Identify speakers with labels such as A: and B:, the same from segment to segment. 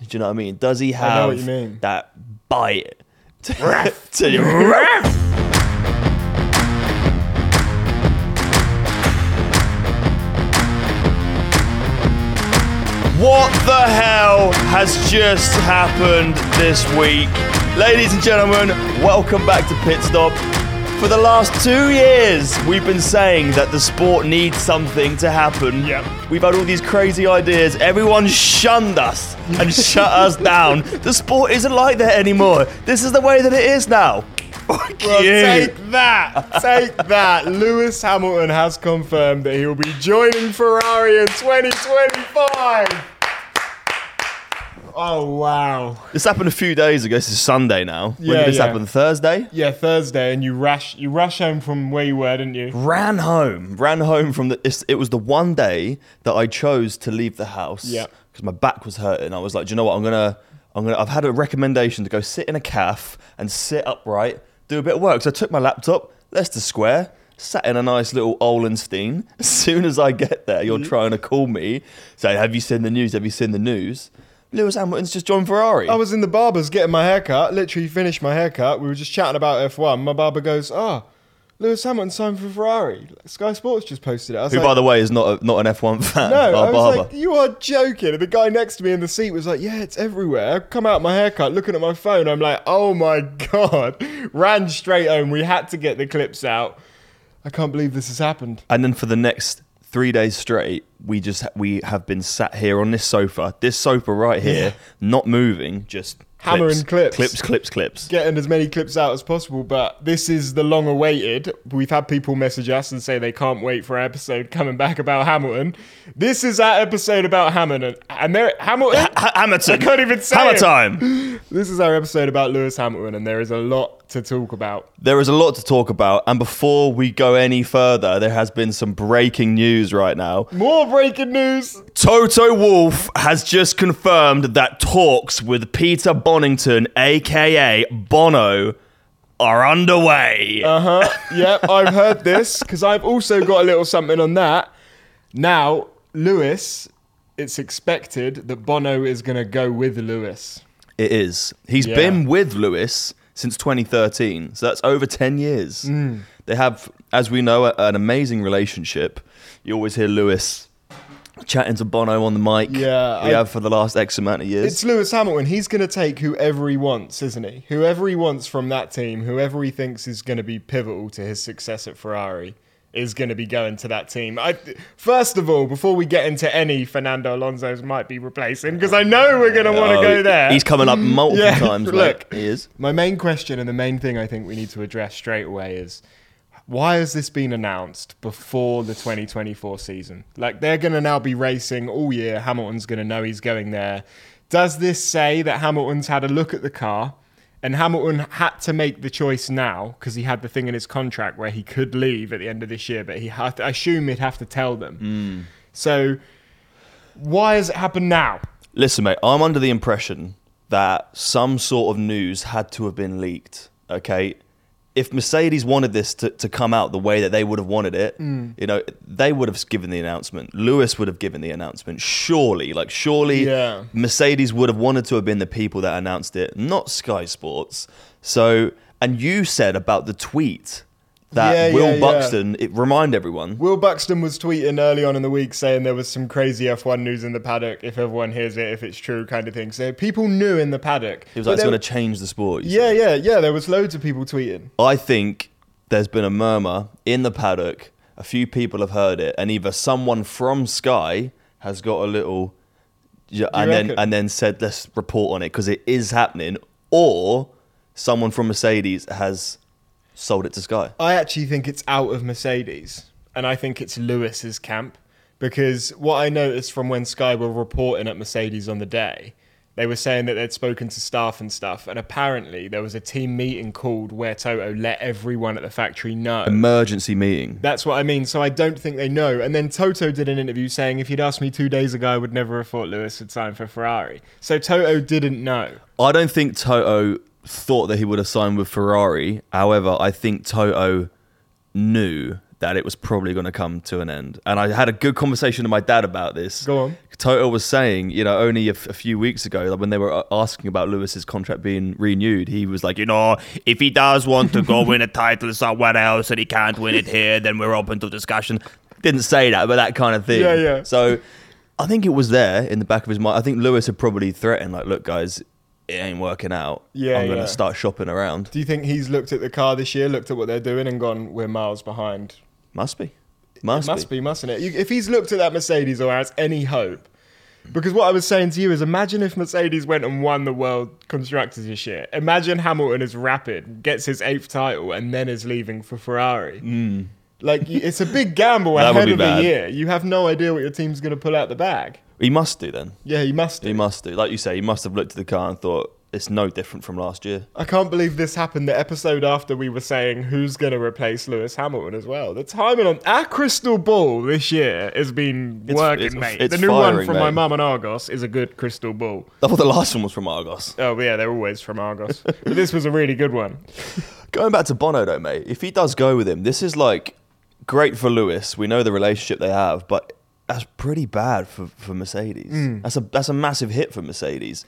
A: Do you know what I mean? Does he
B: I
A: have
B: know what you mean.
A: that bite? To, to- What the hell has just happened this week? Ladies and gentlemen, welcome back to Pit Stop. For the last two years, we've been saying that the sport needs something to happen.
B: Yep.
A: We've had all these crazy ideas. Everyone shunned us and shut us down. The sport isn't like that anymore. This is the way that it is now. Fuck
B: Well,
A: you.
B: take that. Take that. Lewis Hamilton has confirmed that he will be joining Ferrari in 2025. Oh, wow.
A: This happened a few days ago. This is Sunday now. when
B: Yeah,
A: did this
B: yeah.
A: happen? Thursday?
B: Yeah, Thursday, and you rush you rush home from where you were, didn't you?
A: ran home ran home from the it's- it was the one day that i chose to leave the house
B: Yeah.
A: because my back was hurting i was like do you know what i'm gonna i'm gonna i've had a recommendation to go sit in a calf and sit upright do a bit of work so i took my laptop leicester square sat in a nice little Olenstein. As soon as I get there, you're mm-hmm. trying to call me, say, "Have you seen the news? Have you seen the news?" Lewis Hamilton's just joined Ferrari.
B: I was in the barber's getting my haircut, literally finished my haircut. We were just chatting about F1. My barber goes, Oh, Lewis Hamilton signed for Ferrari. Sky Sports just posted it. I was
A: who,
B: like,
A: by the way, is not a, not an F1 fan.
B: No,
A: our
B: I was
A: barber.
B: like, you are joking. And the guy next to me in the seat was like, yeah, it's everywhere. I come out my haircut, looking at my phone. I'm like, oh my God. Ran straight home. We had to get the clips out. I can't believe this has happened.
A: And then for the next three days straight, we just we have been sat here on this sofa, this sofa right here, not moving, just
B: Hammering clips.
A: clips, clips, clips.
B: Getting as many clips out as possible, but this is the long awaited. We've had people message us and say they can't wait for our episode coming back about Hamilton. This is our episode about Hamilton. And there, Hamilton.
A: Ha- Hamilton.
B: I can't even say
A: Hammer time.
B: This is our episode about Lewis Hamilton, and there is a lot to talk about.
A: There is a lot to talk about, and before we go any further, there has been some breaking news right now.
B: More breaking news.
A: Toto Wolff has just confirmed that talks with Peter Bonnington, aka Bono, are underway.
B: Uh huh. yep, I've heard this because I've also got a little something on that. Now, Lewis, it's expected that Bono is going to go with Lewis.
A: It is. He's
B: Yeah.
A: been with Lewis since 2013, so that's over 10 years.
B: Mm.
A: They have, as we know, a- an amazing relationship. You always hear Lewis chatting to Bono on the mic.
B: Yeah,
A: we
B: I-
A: have for the last X amount of years.
B: It's Lewis Hamilton. He's going to take whoever he wants, isn't he? Whoever he wants from that team, whoever he thinks is going to be pivotal to his success at Ferrari, is going to be going to that team. I, first of all, before we get into any Fernando Alonso's might be replacing, because I know we're going to want to
A: Oh,
B: go there.
A: He's coming up multiple
B: Yeah,
A: times. mate.
B: look.
A: he is.
B: My main question and the main thing I think we need to address straight away is why has this been announced before the 2024 season? Like they're going to now be racing all year. Hamilton's going to know he's going there. Does this say that Hamilton's had a look at the car and Hamilton had to make the choice now because he had the thing in his contract where he could leave at the end of this year, but he had to, I assume he'd have to tell them. Hmm. So why has it happened now?
A: Listen, mate, I'm under the impression that some sort of news had to have been leaked. Okay. If Mercedes wanted this to, to come out the way that they would have wanted it,
B: Mm.
A: you know, they would have given the announcement. Lewis would have given the announcement. Surely, like, surely
B: Yeah.
A: Mercedes would have wanted to have been the people that announced it, not Sky Sports. So, and you said about the tweet that
B: Yeah,
A: Will
B: yeah, yeah.
A: Buxton, it, remind everyone,
B: Will Buxton was tweeting early on in the week saying there was some crazy F1 news in the paddock. If everyone hears it, if it's true, kind of thing. So people knew in the paddock.
A: he was like, it's going to change the sport.
B: Yeah, yeah, yeah. There was loads of people tweeting.
A: I think there's been a murmur in the paddock. A few people have heard it, and either someone from Sky has got a little, yeah, and then and then said let's report on it because it is happening, or someone from Mercedes has sold it to Sky.
B: I actually think it's out of Mercedes, and I think it's Lewis's camp because what I noticed from when Sky were reporting at Mercedes on the day, they were saying that they'd spoken to staff and stuff, and apparently there was a team meeting called where Toto let everyone at the factory know.
A: Emergency meeting.
B: That's what I mean. So I don't think they know. And then Toto did an interview saying if you'd asked me two days ago, I would never have thought Lewis would sign for Ferrari. So Toto didn't know.
A: I don't think Toto thought that he would have signed with Ferrari. However, I think Toto knew that it was probably going to come to an end. And I had a good conversation with my dad about this.
B: Go on.
A: Toto was saying, you know, only a, f- a few weeks ago, like when they were uh, asking about Lewis's contract being renewed, he was like, you know, if he does want to go win a title somewhere else and he can't win it here, then we're open to discussion. Didn't say that, but that kind of thing.
B: Yeah, yeah.
A: So I think it was there in the back of his mind. I think Lewis had probably threatened, like, look, guys, it ain't working out.
B: Yeah,
A: I'm going to
B: yeah.
A: start shopping around.
B: Do you think he's looked at the car this year, looked at what they're doing, and gone, we're miles behind?
A: Must be. Must,
B: it must be, mustn't it? You, if he's looked at that Mercedes or has any hope, because what I was saying to you is, imagine if Mercedes went and won the World Constructors this year. Imagine Hamilton is rapid, gets his eighth title, and then is leaving for Ferrari. Hmm. Like it's a big gamble ahead of
A: bad.
B: a year. You have no idea what your team's going to pull out the bag.
A: He must do then.
B: Yeah, he must.
A: He must do. Like you say, he must have looked at the car and thought, it's no different from last year.
B: I can't believe this happened the episode after we were saying who's going to replace Lewis Hamilton as well. The timing on our crystal ball this year has been
A: It's-
B: working,
A: it's-
B: mate.
A: it's
B: the new one
A: firing,
B: from my mum and Argos is a good crystal ball.
A: I thought the last one was from Argos.
B: Oh yeah, they're always from Argos, but this was a really good one.
A: Going back to Bono though, mate, if he does go with him, this is like great for Lewis. We know the relationship they have, but that's pretty bad for, for Mercedes.
B: Hmm.
A: That's a that's a massive hit for Mercedes.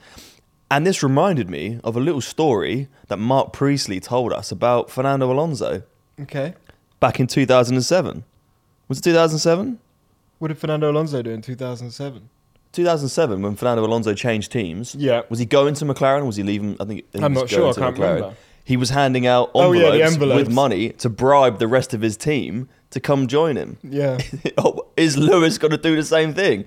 A: And this reminded me of a little story that Mark Priestley told us about Fernando Alonso
B: Okay,
A: back in 2007. Was it 2007?
B: what did Fernando Alonso do in 2007?
A: 2007 when Fernando Alonso changed teams.
B: Yeah.
A: Was he going to McLaren? Was he leaving? I think he
B: I'm
A: was
B: not sure, I can't
A: McLaren.
B: remember.
A: He was handing out
B: Oh, yeah, envelopes.
A: with money to bribe the rest of his team to come join him.
B: Yeah,
A: Oh, Is Lewis going to do the same thing?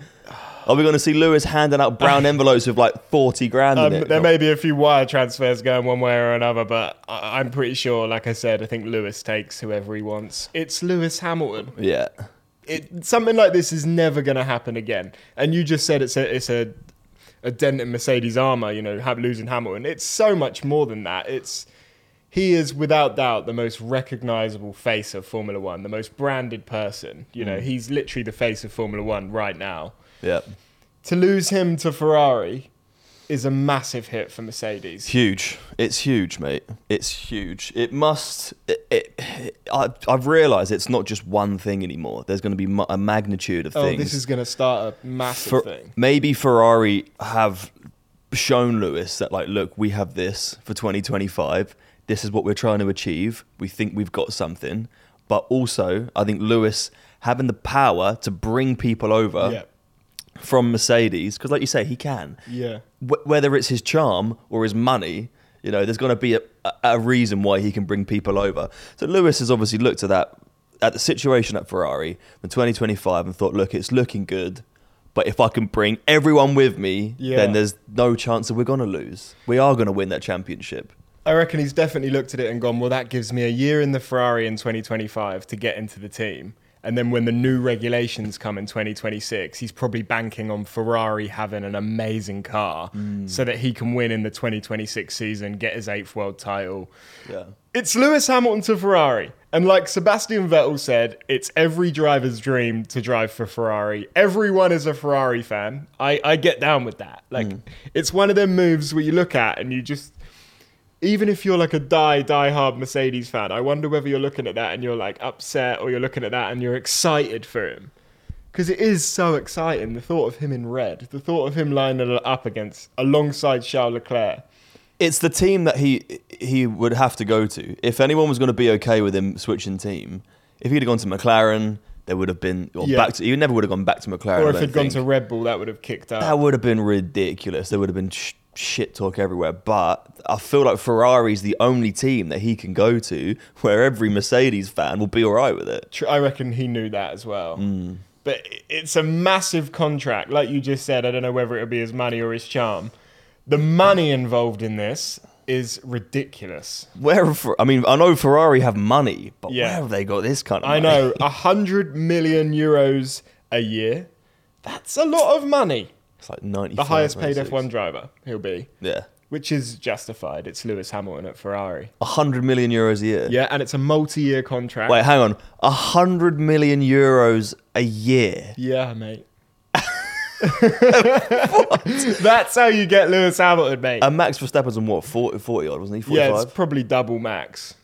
A: Are we going to see Lewis handing out brown envelopes with like 40 grand
B: um,
A: in it?
B: there may be a few wire transfers going one way or another, but I- I'm pretty sure, like I said, I think Lewis takes whoever he wants. It's Lewis Hamilton.
A: Yeah.
B: it, something like this is never going to happen again. And you just said it's a it's a a dent in Mercedes armor. You know, have losing Hamilton. It's so much more than that. It's he is without doubt the most recognizable face of Formula One, the most branded person. You know, mm. he's literally the face of Formula One right now.
A: Yeah.
B: To lose him to Ferrari is a massive hit for Mercedes.
A: Huge. It's huge, mate. It's huge. It must. It, it, I, I've realised it's not just one thing anymore. There's going to be a magnitude of
B: Oh,
A: things.
B: Oh, this is going to start a massive
A: For-
B: thing.
A: maybe Ferrari have shown Lewis that, like, look, we have this for 2025. This is what we're trying to achieve. We think we've got something. But also, I think Lewis having the power to bring people over
B: Yeah,
A: from Mercedes, because, like you say, he can
B: yeah.
A: wh- whether it's his charm or his money, you know, there's going to be a, a, a reason why he can bring people over. So Lewis has obviously looked at that at the situation at Ferrari in 2025 and thought, look, it's looking good, but if I can bring everyone with me,
B: Yeah.
A: then there's no chance that we're going to lose. We are going to win that championship.
B: I reckon he's definitely looked at it and gone, well, that gives me a year in the Ferrari in 2025 to get into the team. And then when the new regulations come in 2026, he's probably banking on Ferrari having an amazing car mm. so that he can win in the 2026 season, get his eighth world title.
A: Yeah.
B: It's Lewis Hamilton to Ferrari. And like Sebastian Vettel said, it's every driver's dream to drive for Ferrari. Everyone is a Ferrari fan. I, I get down with that. Like, mm. it's one of them moves where you look at and you just, even if you're like a die, die hard Mercedes fan, I wonder whether you're looking at that and you're like upset or you're looking at that and you're excited for him. Because it is so exciting. The thought of him in red, the thought of him lining up against, alongside Charles Leclerc.
A: It's the team that he he would have to go to. If anyone was going to be okay with him switching team, if he'd have gone to McLaren, there would have been or
B: Yeah.
A: back to, he never would have gone back to McLaren.
B: Or if he'd gone to Red Bull, that would have kicked out.
A: That would have been ridiculous. There would have been sh- shit talk everywhere. But I feel like Ferrari's the only team that he can go to where every Mercedes fan will be all right with it.
B: I reckon he knew that as well.
A: Mm.
B: But it's a massive contract. Like you just said, I don't know whether it'll be his money or his charm. The money involved in this is ridiculous.
A: Where, I mean, I know Ferrari have money, but
B: Yeah.
A: where have they got this kind of
B: I know, a hundred million euros a year. That's a lot of money.
A: It's like ninety.
B: The highest paid F1 driver he'll be,
A: Yeah,
B: which is justified. It's Lewis Hamilton at Ferrari.
A: hundred million euros a year.
B: Yeah, and it's a multi-year contract.
A: Wait, hang on. hundred million euros a year.
B: Yeah, mate. That's how you get Lewis Hamilton, mate.
A: And Max Verstappen's on what 40, 40 odd, wasn't he?
B: yeah, it's probably double max.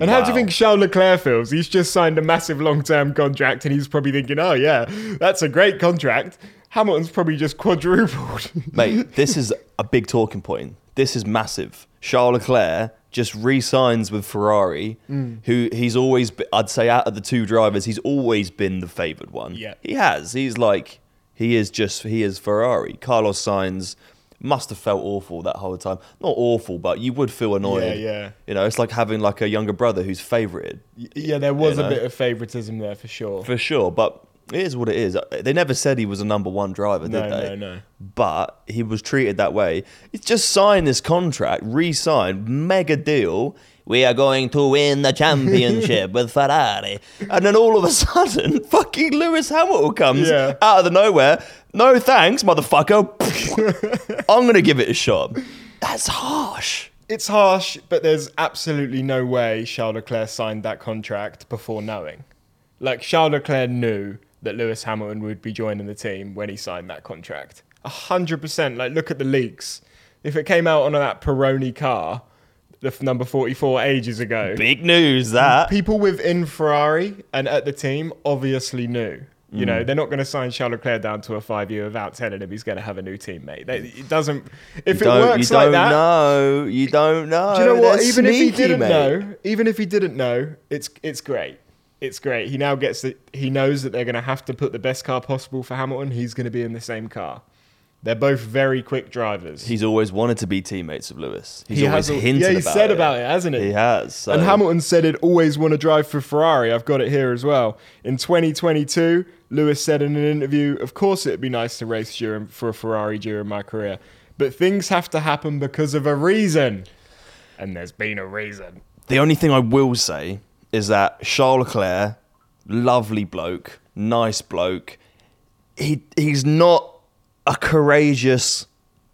B: And how do you think Charles Leclerc feels? He's just signed a massive long-term contract, and he's probably thinking, "Oh yeah, that's a great contract." Hamilton's probably just quadrupled.
A: Mate, this is a big talking point. This is massive. Charles Leclerc just re-signs with Ferrari,
B: Mm.
A: who he's always, be- I'd say, out of the two drivers, he's always been the favoured one.
B: Yeah.
A: he has. He's like, he is just, he is Ferrari. Carlos Sainz must have felt awful that whole time. Not awful, but you would feel annoyed.
B: Yeah, yeah.
A: You know, it's like having like a younger brother who's favoured.
B: yeah, there was
A: You
B: a bit of favoritism there for sure.
A: For sure, but it is what it is. They never said he was a number one driver, did
B: No,
A: they?
B: no, no. No.
A: But he was treated that way. It's just sign this contract, re-sign, mega deal. We are going to win the championship with Ferrari, and then all of a sudden, fucking Lewis Hamilton comes
B: Yeah.
A: out of the nowhere. No thanks, motherfucker. I'm gonna give it a shot. That's harsh.
B: It's harsh, but there's absolutely no way Charles Leclerc signed that contract before knowing. Like Charles Leclerc knew that Lewis Hamilton would be joining the team when he signed that contract. A hundred percent. Like look at the leaks. If it came out on that Peroni car, the f- number forty-four ages ago,
A: Big news that.
B: people within Ferrari and at the team obviously knew. You
A: Mm.
B: know, they're not going to sign Charles Leclerc down to a five-year without telling him he's going to have a new teammate. They, it doesn't. If it
A: Don't-
B: works
A: you
B: like
A: don't
B: that,
A: know. You don't know.
B: do you know what?
A: They're
B: Even if he didn't
A: mate.
B: know, even if he didn't know, it's it's great. It's great. He now gets the, he knows that they're going to have to put the best car possible for Hamilton. He's going to be in the same car. They're both very quick drivers.
A: He's always wanted to be teammates of Lewis. He's
B: he
A: always
B: has
A: hinted
B: yeah, he
A: about
B: said
A: it.
B: about it, hasn't he?
A: He has. so-
B: And Hamilton said he'd always want to drive for Ferrari. I've got it here as well. In 2022, Lewis said in an interview, "Of course, it'd be nice to race during, for a Ferrari during my career, but things have to happen because of a reason." And there's been a reason.
A: The only thing I will say is that Charles Leclerc, lovely bloke, nice bloke. He he's not a courageous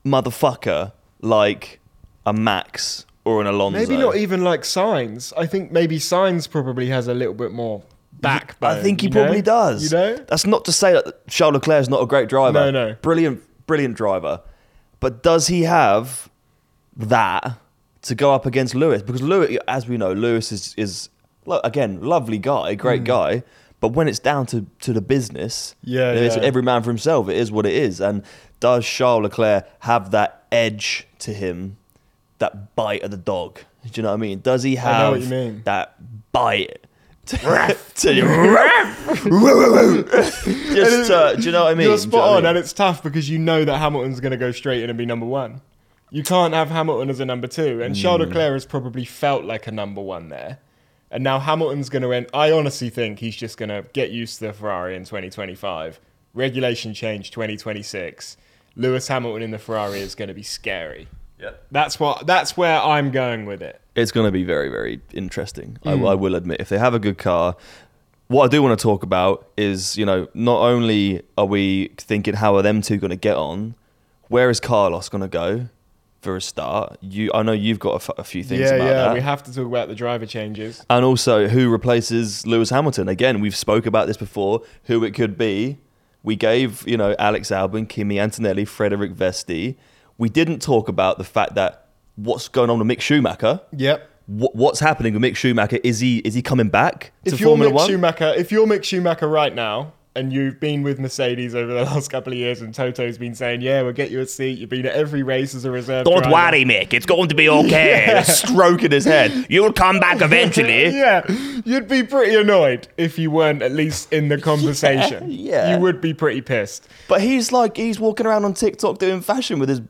A: motherfucker like a Max or an Alonso.
B: Maybe not even like Sainz. I think maybe Sainz probably has a little bit more backbone.
A: I think he
B: you know?
A: probably does.
B: You know?
A: That's not to say that Charles Leclerc is not a great driver.
B: No, no.
A: Brilliant, brilliant driver. But does he have that to go up against Lewis? Because Lewis, as we know, Lewis is, is lo- again, lovely guy, great
B: Hmm.
A: guy. But when it's down to, to the business,
B: Yeah,
A: it's
B: yeah.
A: every man for himself. It is what it is. And does Charles Leclerc have that edge to him, that bite of the dog? Do you know what I mean? Does he have
B: I know what you mean.
A: that bite? To, just uh, do you know what I mean?
B: You're
A: Do you know
B: spot
A: I
B: on,
A: mean?
B: and it's tough because you know that Hamilton's going to go straight in and be number one. You can't have Hamilton as a number two, and Charles
A: Mm.
B: Leclerc has probably felt like a number one there. And now Hamilton's going to end. I honestly think he's just going to get used to the Ferrari in 2025. Regulation change 2026. Lewis Hamilton in the Ferrari is going to be scary. That's what. That's where I'm going with it.
A: it's going to be very, very interesting. I,
B: Mm.
A: I will admit, if they have a good car, what I do want to talk about is, you know, not only are we thinking how are them two going to get on, where is Carlos going to go for a start? You, I know you've got a, f- a few things
B: yeah,
A: about
B: yeah.
A: that.
B: We have to talk about the driver changes.
A: and also who replaces Lewis Hamilton. Again, we've spoke about this before. Who it could be. We gave you know Alex Albon, Kimi Antonelli, Frederik Vesti. We didn't talk about the fact that what's going on with Mick Schumacher.
B: Yep.
A: What, what's happening with Mick Schumacher? Is he is he coming back to
B: if you're
A: Formula
B: Mick
A: One?
B: Schumacher, if you're Mick Schumacher right now, and you've been with Mercedes over the last couple of years, and Toto's been saying, "Yeah, we'll get you a seat." You've been at every race as a reserve.
A: Don't
B: driver.
A: worry, Mick. It's going to be okay. Stroking his head. You'll come back eventually.
B: yeah, you'd be pretty annoyed if you weren't at least in the conversation.
A: yeah.
B: you would be pretty pissed.
A: But he's like he's walking around on TikTok doing fashion with his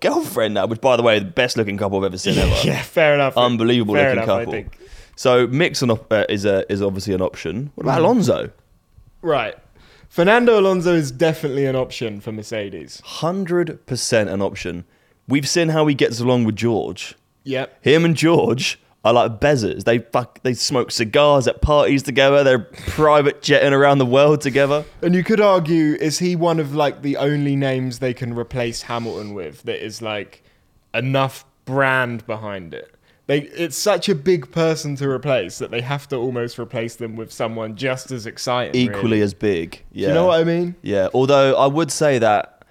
A: girlfriend now, which by the way, the best looking couple I've ever seen ever.
B: Yeah, fair enough.
A: Unbelievable
B: fair
A: looking
B: enough,
A: couple.
B: I think.
A: So an op- uh, is a is obviously an option. What
B: Mm.
A: about Alonso?
B: Right, Fernando Alonso is definitely an option for Mercedes.
A: Hundred percent an option. We've seen how he gets along with George.
B: Yep.
A: Him and George are like bezzers. They fuck, they smoke cigars at parties together. They're private jetting around the world together.
B: And you could argue, is he one of like the only names they can replace Hamilton with that is like enough brand behind it? They, it's such a big person to replace that they have to almost replace them with someone just as exciting.
A: Equally
B: really.
A: as big. Yeah.
B: Do you know what I mean?
A: Yeah. Although I would say that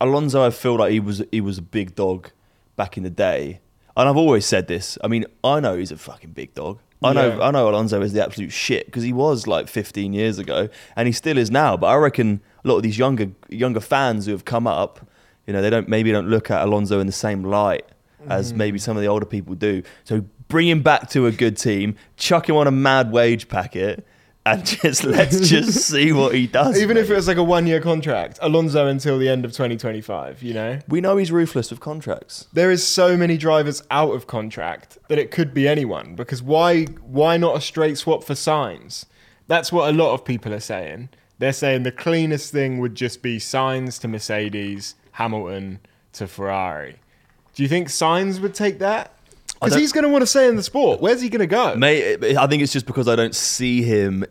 A: Alonso, I feel like he was he was a big dog back in the day, and I've always said this. I mean, I know he's a fucking big dog. I know
B: Yeah.
A: I know Alonso is the absolute shit because he was like 15 years ago, and he still is now. But I reckon a lot of these younger younger fans who have come up, you know, they don't maybe don't look at Alonso in the same light as mm. maybe some of the older people do. So bring him back to a good team, chuck him on a mad wage packet, and just let's just see what he does.
B: Even if
A: mate.
B: it was like a one year contract, Alonso until the end of 2025, you know?
A: we know he's ruthless with contracts.
B: There is so many drivers out of contract that it could be anyone because why why not a straight swap for Sainz? That's what a lot of people are saying. They're saying the cleanest thing would just be Sainz to Mercedes, Hamilton to Ferrari. Do you think Sainz would take that? Because he's going to want to stay in the sport. Where's he going to go?
A: Mate, I think it's just because I don't see him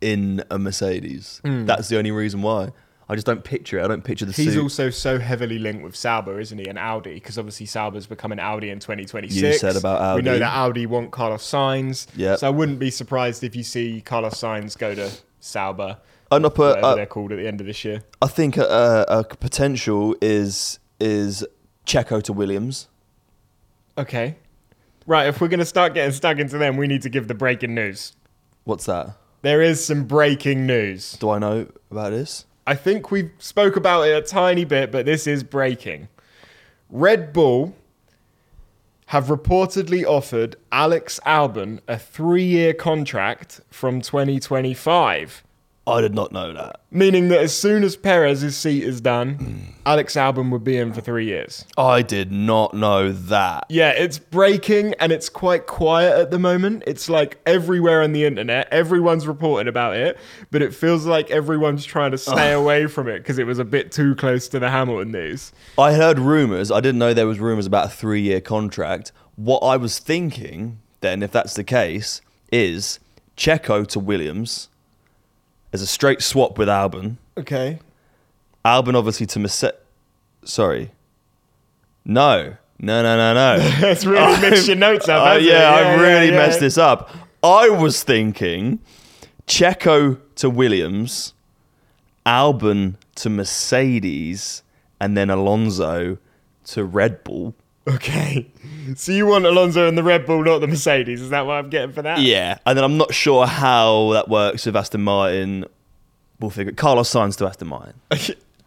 A: in a Mercedes.
B: Hmm.
A: That's the only reason why. I just don't picture it. I don't picture the
B: He's
A: suit.
B: also so heavily linked with Sauber, isn't he? And Audi, because obviously Sauber's becoming Audi in 2026.
A: You said about Audi.
B: We know that Audi want Carlos Sainz.
A: Yep.
B: So I wouldn't be surprised if you see Carlos Sainz go to Sauber,
A: I'm not put,
B: whatever
A: uh,
B: they're called at the end of this year.
A: I think a, a potential is is Checo to Williams.
B: Okay. Right, if we're going to start getting stuck into them, we need to give the breaking news.
A: What's that?
B: There is some breaking news.
A: Do I know about this?
B: I think we spoke about it a tiny bit, but this is breaking. Red Bull have reportedly offered Alex Albon a three year contract from 2025,
A: I did not know that.
B: meaning that as soon as Perez's seat is done, Alex Albon would be in for three years.
A: I did not know that.
B: Yeah, it's breaking and it's quite quiet at the moment. It's like everywhere on the internet, everyone's reporting about it, but it feels like everyone's trying to stay away from it because it was a bit too close to the Hamilton news.
A: I heard rumors. I didn't know there was rumors about a three-year contract. What I was thinking then, if that's the case, is Checo to Williams as a straight swap with Albon.
B: Okay.
A: Albon obviously to Mercedes. Sorry. No. No, no, no, no.
B: That's really mixed your notes up.
A: Uh,
B: it?
A: yeah, I really
B: yeah.
A: messed this up. I was thinking Checo to Williams, Albon to Mercedes, and then Alonso to Red Bull.
B: Okay. So you want Alonso and the Red Bull, not the Mercedes? Is that what I'm getting for that?
A: Yeah, and then I'm not sure how that works with Aston Martin. We'll figure. Carlos Sainz to Aston Martin,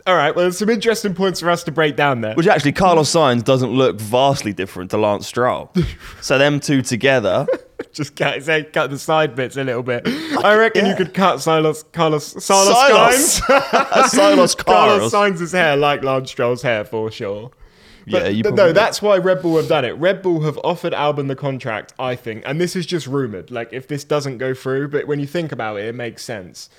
B: All right. Well, there's some interesting points for us to break down there.
A: which actually Carlos Sainz doesn't look vastly different to Lance Stroll. so them two together.
B: Just cut, say, cut the side bits a little bit. I reckon you could cut Silas, Carlos, Silas,
A: Silas.
B: Sainz.
A: Silas
B: Carlos
A: Carlos.
B: Sainz's hair like Lance Stroll's hair for sure.
A: Yeah,
B: But
A: you
B: th-
A: probably-
B: no, that's why Red Bull have done it. Red Bull have offered Albon the contract, I think, and this is just rumored. Like if this doesn't go through, but when you think about it, it makes sense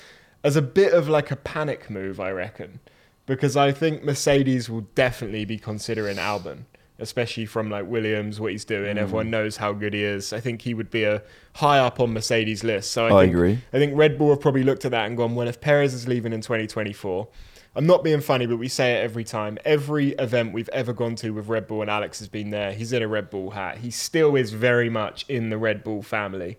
B: as a bit of like a panic move, I reckon, because I think Mercedes will definitely be considering Albon, especially from like Williams, what he's doing.
A: Mm.
B: Everyone knows how good he is. I think he would be a high up on Mercedes list. So I,
A: I
B: think,
A: agree.
B: I think Red Bull have probably looked at that and gone, well, if Perez is leaving in 2024, I'm not being funny, but we say it every time. Every event we've ever gone to with Red Bull and Alex has been there. He's in a Red Bull hat. He still is very much in the Red Bull family.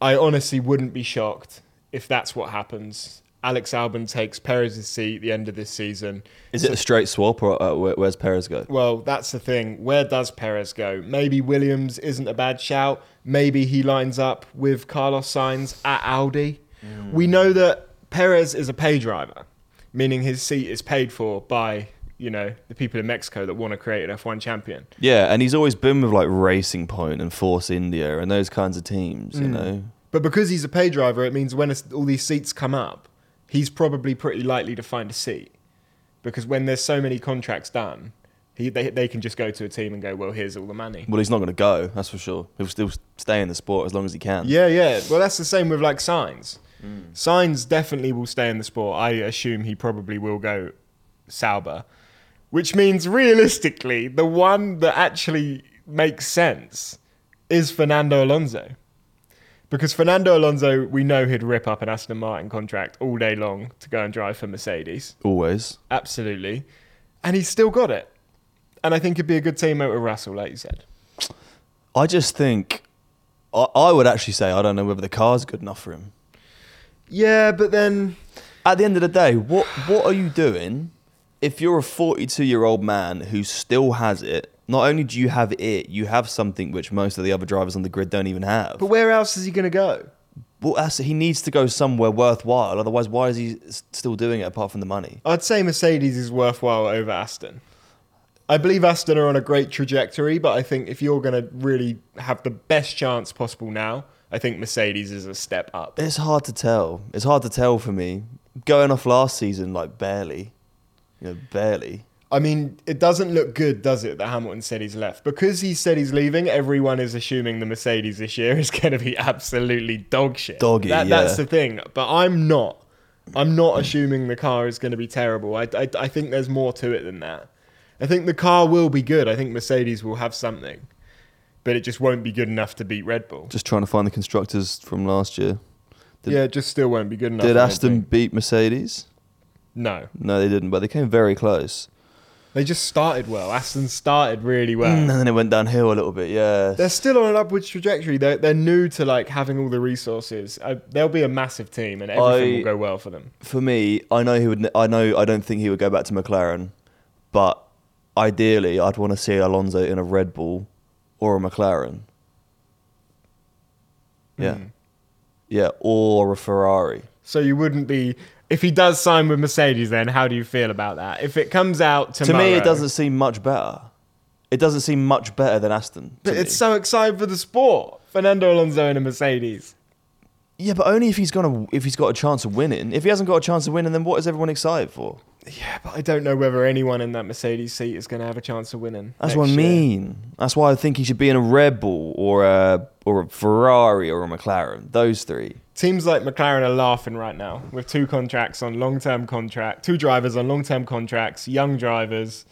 B: I honestly wouldn't be shocked if that's what happens. Alex Albon takes Perez's seat at the end of this season.
A: Is it a straight swap or uh, where, where's Perez go?
B: Well, that's the thing. Where does Perez go? Maybe Williams isn't a bad shout. Maybe he lines up with Carlos Sainz at Audi. We know that Perez is a pay driver, meaning his seat is paid for by, you know, the people in Mexico that want to create an F1 champion.
A: Yeah, and he's always been with like Racing Point and Force India and those kinds of teams,
B: Mm.
A: you know.
B: But because he's a pay driver, it means when all these seats come up, he's probably pretty likely to find a seat. Because when there's so many contracts done, he, they, they can just go to a team and go, well, here's all the money.
A: Well, he's not going to go, that's for sure. He'll still stay in the sport as long as he can.
B: Yeah, yeah. Well, that's the same with like Sainz. Mm. Sainz definitely will stay in the sport. I assume he probably will go Sauber, which means realistically, the one that actually makes sense is Fernando Alonso. Because Fernando Alonso, we know he'd rip up an Aston Martin contract all day long to go and drive for Mercedes.
A: Always.
B: Absolutely. And he's still got it. And I think it'd be a good teammate with Russell, like you said.
A: I just think I, I would actually say I don't know whether the car's good enough for him.
B: Yeah, but then
A: At the end of the day, what what are you doing if you're a 42 year old man who still has it? Not only do you have it, you have something which most of the other drivers on the grid don't even have.
B: but where else is he going to go?
A: Well, that's, he needs to go somewhere worthwhile. Otherwise, why is he still doing it apart from the money?
B: I'd say Mercedes is worthwhile over Aston. I believe Aston are on a great trajectory, but I think if you're going to really have the best chance possible now, I think Mercedes is a step up.
A: It's hard to tell. It's hard to tell for me. Going off last season, like barely, you know, barely.
B: I mean, it doesn't look good, does it, that Hamilton said he's left? Because he said he's leaving, everyone is assuming the Mercedes this year is going to be absolutely dog shit.
A: Doggy,
B: That, That's the thing. But I'm not. I'm not assuming the car is going to be terrible. I, I, I think there's more to it than that. I think the car will be good. I think Mercedes will have something. But it just won't be good enough to beat Red Bull.
A: Just trying to find the constructors from last year. Did-
B: yeah, it just still won't be good enough.
A: Did Aston beat Mercedes?
B: No.
A: No, they didn't, but they came very close.
B: They just started well. Aston started really well.
A: Mm, and then it went downhill a little bit, yeah.
B: They're still on an upwards trajectory. They're, they're new to like having all the resources. Uh, they'll be a massive team, and everything
A: I-
B: will go well for them.
A: For me, I know he would. I know. I don't think he would go back to McLaren, but ideally, I'd want to see Alonso in a Red Bull or a McLaren. Yeah,
B: Mm.
A: yeah, or a Ferrari.
B: So you wouldn't be if he does sign with Mercedes. Then how do you feel about that? If it comes out
A: To me, it doesn't seem much better. It doesn't seem much better than Aston. to
B: But
A: me.
B: it's so exciting for the sport. Fernando Alonso in a Mercedes.
A: yeah, but only if he's gonna if he's got a chance of winning. If he hasn't got a chance of winning, then what is everyone excited for?
B: Yeah, but I don't know whether anyone in that Mercedes seat is going to have a chance of winning.
A: That's what I
B: year.
A: mean. That's why I think he should be in a Red Bull or a or a Ferrari or a McLaren. Those three.
B: Teams like McLaren are laughing right now with two contracts on long-term contract, two drivers on long-term contracts, young drivers,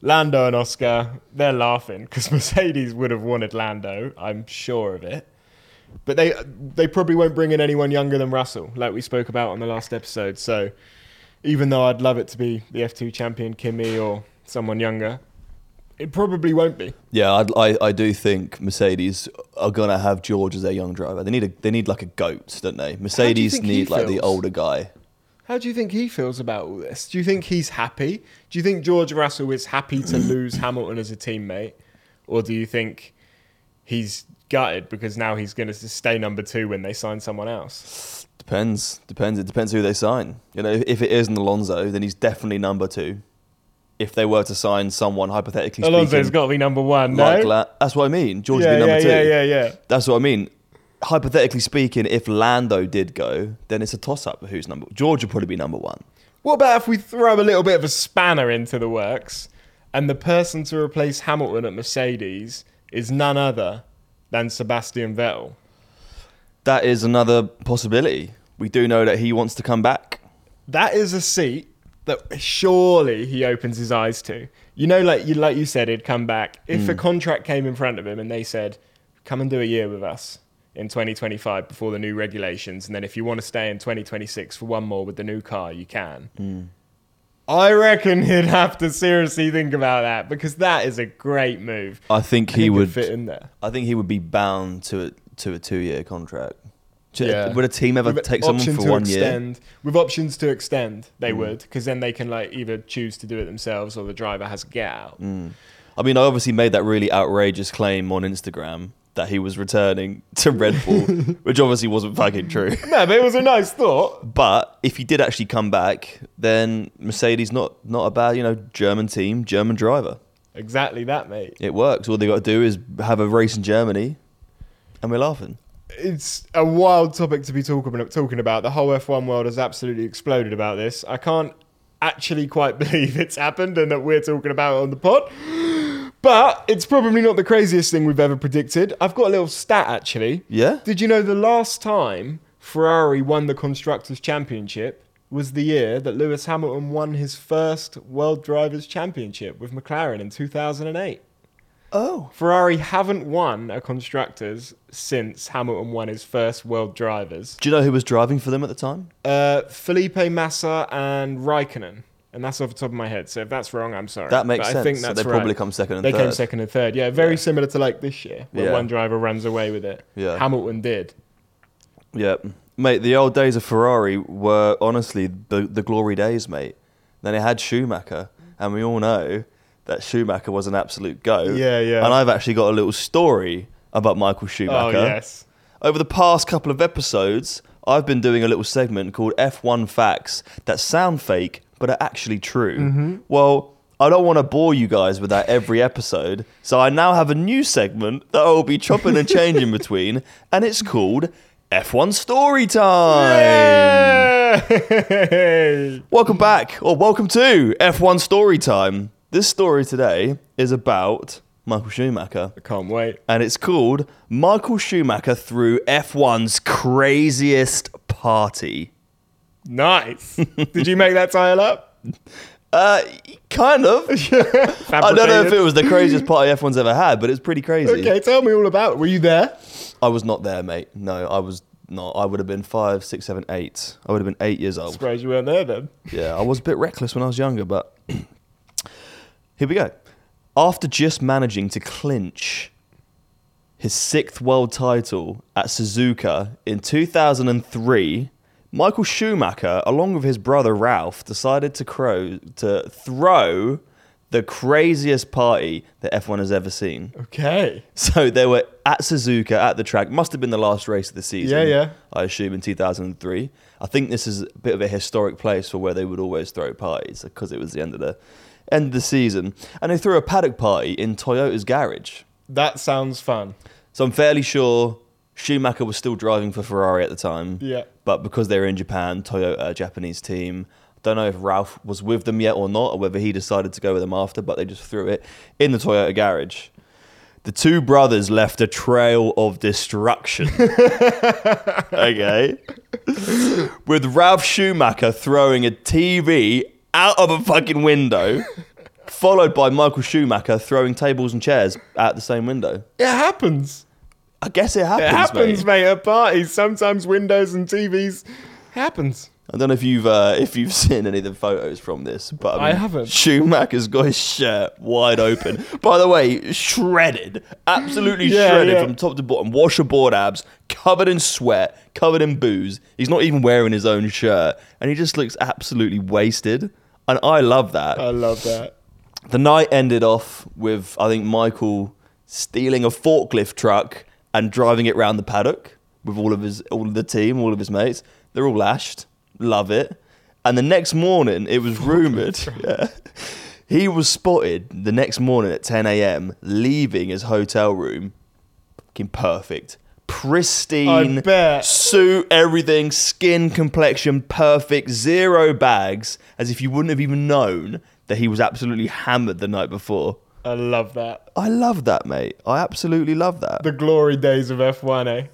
B: Lando and Oscar. They're laughing because Mercedes would have wanted Lando. I'm sure of it. But they they probably won't bring in anyone younger than Russell, like we spoke about on the last episode. So even though I'd love it to be the F2 champion Kimi or someone younger, it probably won't be.
A: Yeah, I'd, I I do think Mercedes are gonna have George as their young driver. They need a they need like a goat, don't they? Mercedes
B: he
A: need like the older guy.
B: How do you think he feels about all this? Do you think he's happy? Do you think George Russell is happy to lose Hamilton as a teammate? Or do you think he's gutted because now he's going to stay number two when they sign someone else?
A: Depends. Depends. It depends who they sign. You know, if it is an Alonso, then he's definitely number two. If they were to sign someone hypothetically
B: Alonso's
A: speaking,
B: got to be number one, no?
A: like La- that's what I mean. George
B: yeah,
A: would be number
B: yeah,
A: two.
B: yeah, yeah, yeah.
A: That's what I mean. Hypothetically speaking, if Lando did go, then it's a toss up who's number. George would probably be number one.
B: What about if we throw a little bit of a spanner into the works and the person to replace Hamilton at Mercedes is none other than Sebastian Vettel?
A: That is another possibility. We do know that he wants to come back.
B: that is a seat that surely he opens his eyes to. You know, like you like you said, he'd come back if
A: Hmm.
B: a contract came in front of him and they said, "Come and do a year with us in 2025 before the new regulations, and then if you want to stay in 2026 for one more with the new car, you can."
A: Hmm.
B: I reckon he'd have to seriously think about that because that is a great move.
A: I think he
B: could
A: would.
B: fit in there.
A: I think he would be bound to a, to a two year contract.
B: Yeah.
A: Would a team ever
B: With
A: take someone for
B: to
A: one year?
B: Extend, With options to extend, they mm. would, because then they can like either choose to do it themselves or the driver has to get out. Mm.
A: I mean, I obviously made that really outrageous claim on Instagram that he was returning to Red Bull, which obviously wasn't fucking true.
B: No, but it was a nice thought.
A: But if he did actually come back, then Mercedes not not a bad, you know, German team, German driver.
B: Exactly that, mate.
A: It works. All they got to do is have a race in Germany, and we're laughing.
B: It's a wild topic to be talking about. Talking about the whole F1 world has absolutely exploded about this. I can't actually quite believe it's happened and that we're talking about it on the pod. But it's probably not the craziest thing we've ever predicted. I've got a little stat actually.
A: Yeah.
B: Did you know the last time Ferrari won the Constructors' Championship was the year that Lewis Hamilton won his first World Drivers' Championship with McLaren in 2008?
A: Oh.
B: Ferrari haven't won a constructors since Hamilton won his first World Drivers.
A: Do you know who was driving for them at the time?
B: Uh, Felipe Massa and Raikkonen. And that's off the top of my head. So if that's wrong, I'm sorry.
A: That makes
B: But
A: sense.
B: I think
A: So they
B: right.
A: probably come second and
B: They
A: third.
B: came second and third. Yeah, very
A: Yeah.
B: similar to like this year, where
A: Yeah.
B: one driver runs away with it.
A: Yeah.
B: Hamilton did.
A: Yeah, mate. The old days of Ferrari were honestly the the glory days, mate. Then it had Schumacher, and we all know that Schumacher was an absolute go.
B: Yeah, yeah.
A: And I've actually got a little story about Michael Schumacher.
B: Oh yes.
A: Over the past couple of episodes, I've been doing a little segment called F1 Facts that sound fake but are actually true.
B: Mm-hmm.
A: Well, I don't want to bore you guys with that every episode, so I now have a new segment that I will be chopping and changing between, and it's called F1 Story Time.
B: Yay!
A: Welcome back, or welcome to F1 Story Time. This story today is about Michael Schumacher.
B: I can't wait.
A: and it's called Michael Schumacher threw F1's craziest party.
B: Nice. Did you make that title up?
A: Uh, kind of. I don't know if it was the craziest party F1's ever had, but it's pretty crazy.
B: Okay, tell me all about it. Were you there?
A: I was not there, mate. No, I was not. I would have been five, six, seven, eight. I would have been eight years old.
B: Surprised you weren't there then.
A: Yeah, I was a bit reckless when I was younger, but here we go. After just managing to clinch his sixth world title at Suzuka in 2003, Michael Schumacher, along with his brother Ralf, decided to, crow, to throw the craziest party that F1 has ever seen.
B: Okay.
A: So they were at Suzuka at the track. Must have been the last race of the season.
B: Yeah, yeah.
A: I assume in 2003. I think this is a bit of a historic place for where they would always throw parties because it was the end of the end of the season. And they threw a paddock party in Toyota's garage.
B: That sounds fun.
A: So I'm fairly sure Schumacher was still driving for Ferrari at the time.
B: Yeah.
A: But because they were in Japan, Toyota, a Japanese team, don't know if Ralf was with them yet or not, or whether he decided to go with them after, but they just threw it in the Toyota garage. The two brothers left a trail of destruction. okay. With Ralf Schumacher throwing a TV out of a fucking window, followed by Michael Schumacher throwing tables and chairs out the same window.
B: It happens.
A: I guess it happens.
B: It happens,
A: mate.
B: mate. At parties, sometimes windows and TVs happens.
A: I don't know if you've uh, if you've seen any of the photos from this, but I,
B: I haven't.
A: Schumacher's got his shirt wide open. By the way, shredded, absolutely
B: Yeah,
A: shredded
B: yeah.
A: from top to bottom. Washerboard abs, covered in sweat, covered in booze. He's not even wearing his own shirt, and he just looks absolutely wasted. And I love that.
B: I love that.
A: The night ended off with I think Michael stealing a forklift truck and driving it round the paddock with all of his all of the team, all of his mates. They're all lashed. Love it. And the next morning, it was rumored. Yeah, he was spotted the next morning at 10 a.m. leaving his hotel room. Fucking perfect, pristine suit, everything, skin, complexion, perfect, zero bags, as if you wouldn't have even known that he was absolutely hammered the night before.
B: I love that.
A: I love that, mate. I absolutely love that.
B: The glory days of F1, eh?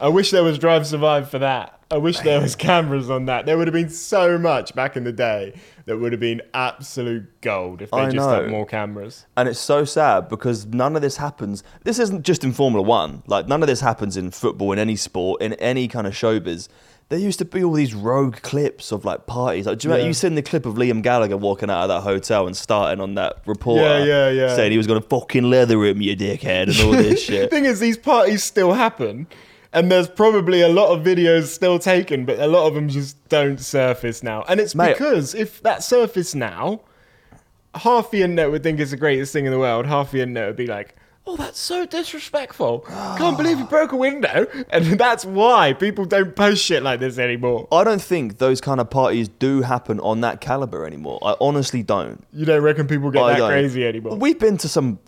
B: I wish there was Drive Survive for that. I wish there was cameras on that. There would have been so much back in the day that would have been absolute gold if they
A: I
B: just
A: know.
B: had more cameras.
A: And it's so sad because none of this happens. This isn't just in Formula One. Like, none of this happens in football, in any sport, in any kind of showbiz. There used to be all these rogue clips of like parties. Like, do you remember
B: Yeah.
A: you seen the clip of Liam Gallagher walking out of that hotel and starting on that reporter?
B: Yeah, yeah, yeah.
A: Saying he was going to fucking leather him, you dickhead, and all this shit.
B: The thing is, these parties still happen, and there's probably a lot of videos still taken, but a lot of them just don't surface now. And it's
A: Mate.
B: because if that surfaced now, half the internet would think it's the greatest thing in the world. Half the internet would be like, "Oh, that's so disrespectful! Can't believe you broke a window." And that's why people don't post shit like this anymore.
A: I don't think those kind of parties do happen on that caliber anymore. I honestly don't.
B: You don't reckon people get
A: I
B: that
A: don't.
B: crazy anymore?
A: We've been to some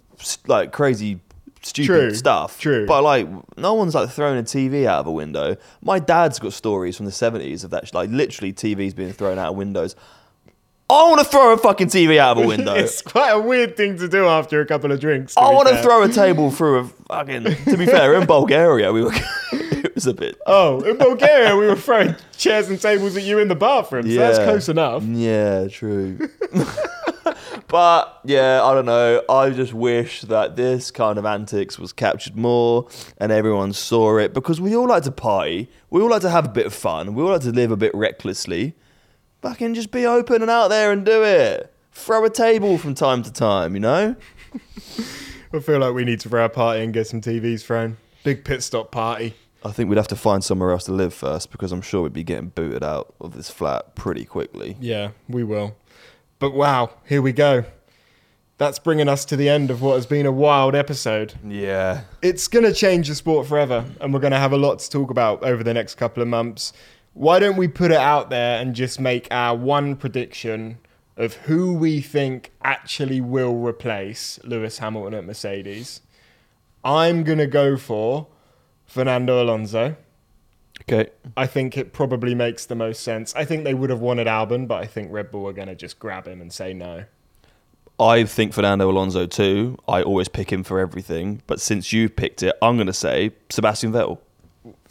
A: like crazy, stupid
B: True,
A: stuff.
B: true.
A: But like, no one's like throwing a TV out of a window. My dad's got stories from the seventies of that, like literally TVs being thrown out of windows. I want to throw a fucking TV out of a window.
B: it's quite a weird thing to do after a couple of drinks.
A: I want to throw a table through a fucking. To be fair, in Bulgaria, we were. it was a bit.
B: Oh, in Bulgaria, we were throwing chairs and tables at you in the bathroom. So that's close enough.
A: Yeah, true. But yeah, I don't know. I just wish that this kind of antics was captured more and everyone saw it because we all like to party. We all like to have a bit of fun. We all like to live a bit recklessly. Fucking just be open and out there and do it. Throw a table from time to time, you know?
B: I feel like we need to throw a party and get some TVs thrown. Big pit stop party.
A: I think we'd have to find somewhere else to live first because I'm sure we'd be getting booted out of this flat pretty quickly.
B: Yeah, we will. But wow, here we go. That's bringing us to the end of what has been a wild episode.
A: Yeah.
B: It's going to change the sport forever, and we're going to have a lot to talk about over the next couple of months. Why don't we put it out there and just make our one prediction of who we think actually will replace Lewis Hamilton at Mercedes? I'm going to go for Fernando Alonso.
A: Okay.
B: I think it probably makes the most sense. I think they would have wanted Albon, but I think Red Bull are going to just grab him and say no.
A: I think Fernando Alonso too. I always pick him for everything. But since you've picked it, I'm going to say Sebastian Vettel.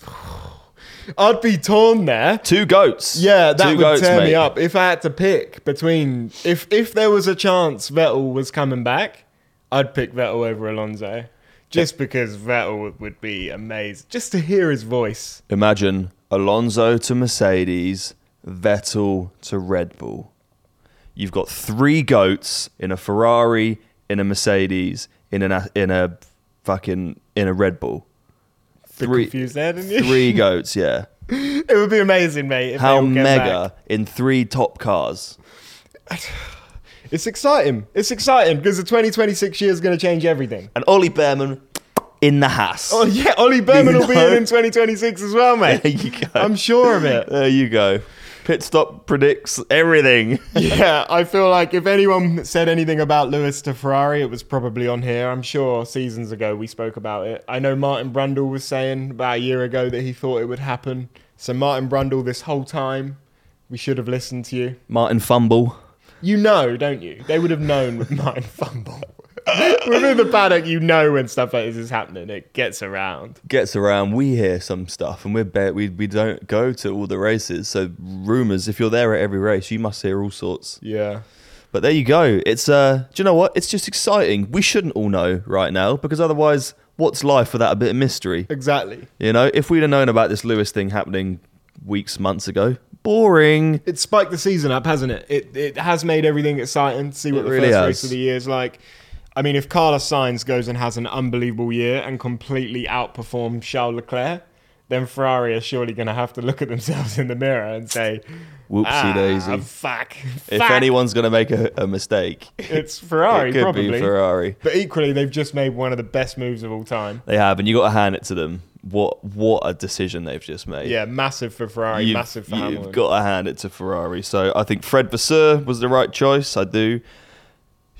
B: I'd be torn there.
A: Two goats.
B: Yeah, that
A: Two
B: would
A: goats,
B: tear me up if I had to pick between if if there was a chance Vettel was coming back, I'd pick Vettel over Alonso, just because Vettel would, be amazing. Just to hear his voice.
A: Imagine Alonso to Mercedes, Vettel to Red Bull. You've got three goats in a Ferrari, in a Mercedes, in a in a fucking in a Red Bull. Three
B: there, you?
A: three goats, yeah.
B: It would be amazing, mate. If they
A: How mega in three top cars.
B: It's exciting. It's exciting because the 2026 year is going to change everything.
A: And Ollie Bearman in the house.
B: Oh yeah, Ollie Bearman will be in in 2026 as well, mate.
A: There you go.
B: I'm sure of it.
A: There you go. Pit stop predicts everything.
B: yeah, I feel like if anyone said anything about Lewis to Ferrari, it was probably on here. I'm sure seasons ago we spoke about it. I know Martin Brundle was saying about a year ago that he thought it would happen. So Martin Brundle, this whole time, we should have listened to you.
A: Martin Fumble.
B: You know, don't you? They would have known with Martin Fumble. Within the paddock, you know when stuff like this is happening. It gets around.
A: gets around, we hear some stuff, and we're bet we we don't go to all the races. So rumors, if you're there at every race, you must hear all sorts.
B: Yeah.
A: But there you go. It's uh, do you know what? It's just exciting. We shouldn't all know right now because otherwise, what's life without a bit of mystery?
B: Exactly.
A: You know, if we'd have known about this Lewis thing happening weeks, months ago, boring.
B: It's spiked the season up, hasn't it? It it has made everything exciting to see what
A: It
B: the
A: really
B: first
A: has.
B: race of the year is like. I mean, if Carlos Sainz goes and has an unbelievable year and completely outperforms Charles Leclerc, then Ferrari are surely going to have to look at themselves in the mirror and say,
A: Whoopsie
B: ah,
A: daisy.
B: fuck,
A: If
B: fuck."
A: anyone's gonna make a, a mistake,
B: it's Ferrari,
A: it could
B: probably.
A: be Ferrari.
B: But equally, they've just made one of the best moves of all time.
A: They have, and you got to hand it to them. What what a decision they've just made.
B: Yeah, massive for Ferrari,
A: you've,
B: massive for
A: you've got to hand it to Ferrari. So I think Fred Vasseur was the right choice. I do.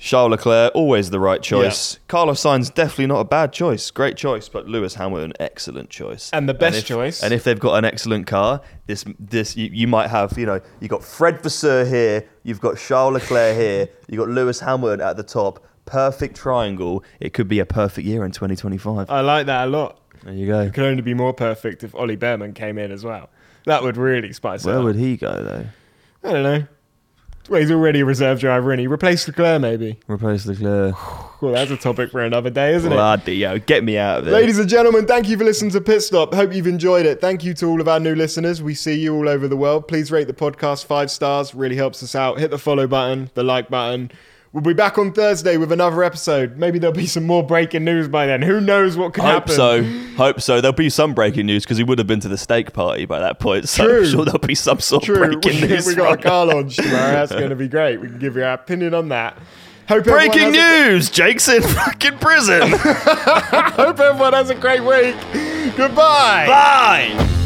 A: Charles Leclerc, always the right choice. Carlos Sainz, definitely not a bad choice. Great choice. But Lewis Hamilton, excellent choice.
B: And the best
A: if-
B: choice.
A: And if they've got an excellent car, this this you, you might have, you know, you've got Fred Vasseur here, you've got Charles Leclerc here, you've got Lewis Hamilton at the top. Perfect triangle. It could be a perfect year in 2025.
B: I like that a lot.
A: There you go.
B: It could only be more perfect if Ollie Bearman came in as well. That would really spice it up.
A: Where
B: up.
A: would he go though?
B: I don't know. Well, he's already a reserve driver, and he replaced Leclerc, maybe.
A: Replace Leclerc.
B: Well, that's a topic for another day, isn't it?
A: Bloody yo, get me out of there.
B: Ladies and gentlemen, thank you for listening to Pit Stop. Hope you've enjoyed it. Thank you to all of our new listeners. We see you all over the world. Please rate the podcast five stars. Really helps us out. Hit the follow button, the like button. We'll be back on Thursday with another episode. Maybe there'll be some more breaking news by then. Who knows what could
A: Hope
B: happen?
A: so. Hope so. There'll be some breaking news because he would have been to the steak party by that point. So
B: True.
A: I'm sure there'll be some sort
B: True.
A: of breaking
B: we,
A: news.
B: we got a car launch tomorrow. That's going to be great. We can give you our opinion on that. Hope
A: Breaking
B: has a-
A: news! Jake's in fucking prison.
B: Hope everyone has a great week. Goodbye.
A: Bye.